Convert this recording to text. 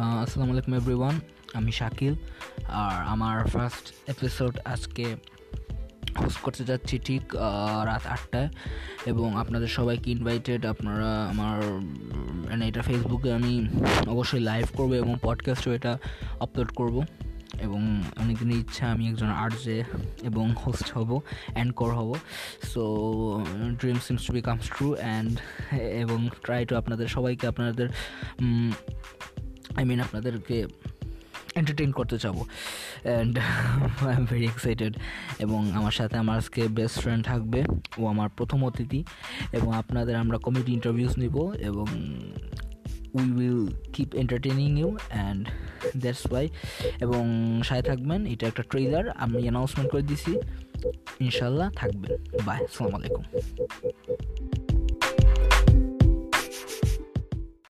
আসসালামু আলাইকুম এভরিওয়ান আমি শাকিল, আর আমার ফার্স্ট এপিসোড আজকে হোস্ট করতে যাচ্ছি ঠিক রাত আটটায়। এবং আপনাদের সবাইকে ইনভাইটেড আপনারা আমার মানে এটা ফেসবুকে আমি অবশ্যই লাইভ করব এবং পডকাস্টও এটা আপলোড করব। এবং অনেকদিনের ইচ্ছা, আমি একজন আর্টসে এবং হোস্ট হব অ্যাঙ্কর হব। So dream seems to becomes true and এবং ট্রাই টু আপনাদের, সবাইকে আপনাদের আই মিন আপনাদেরকে এন্টারটেইন করতে চাবো। And I am very excited এবং আমার সাথে আমার আজকে বেস্ট ফ্রেন্ড থাকবে। ও আমার প্রথম অতিথি। এবং আপনাদের আমরা কমিটি ইন্টারভিউস নিব। এবং we will keep entertaining you and that's why এবং সাথে থাকবেন, এটা একটা ট্রেলার আমি অ্যানাউন্সমেন্ট করে দিছি। ইনশাল্লাহ থাকবেন। বাই আসসালামু আলাইকুম।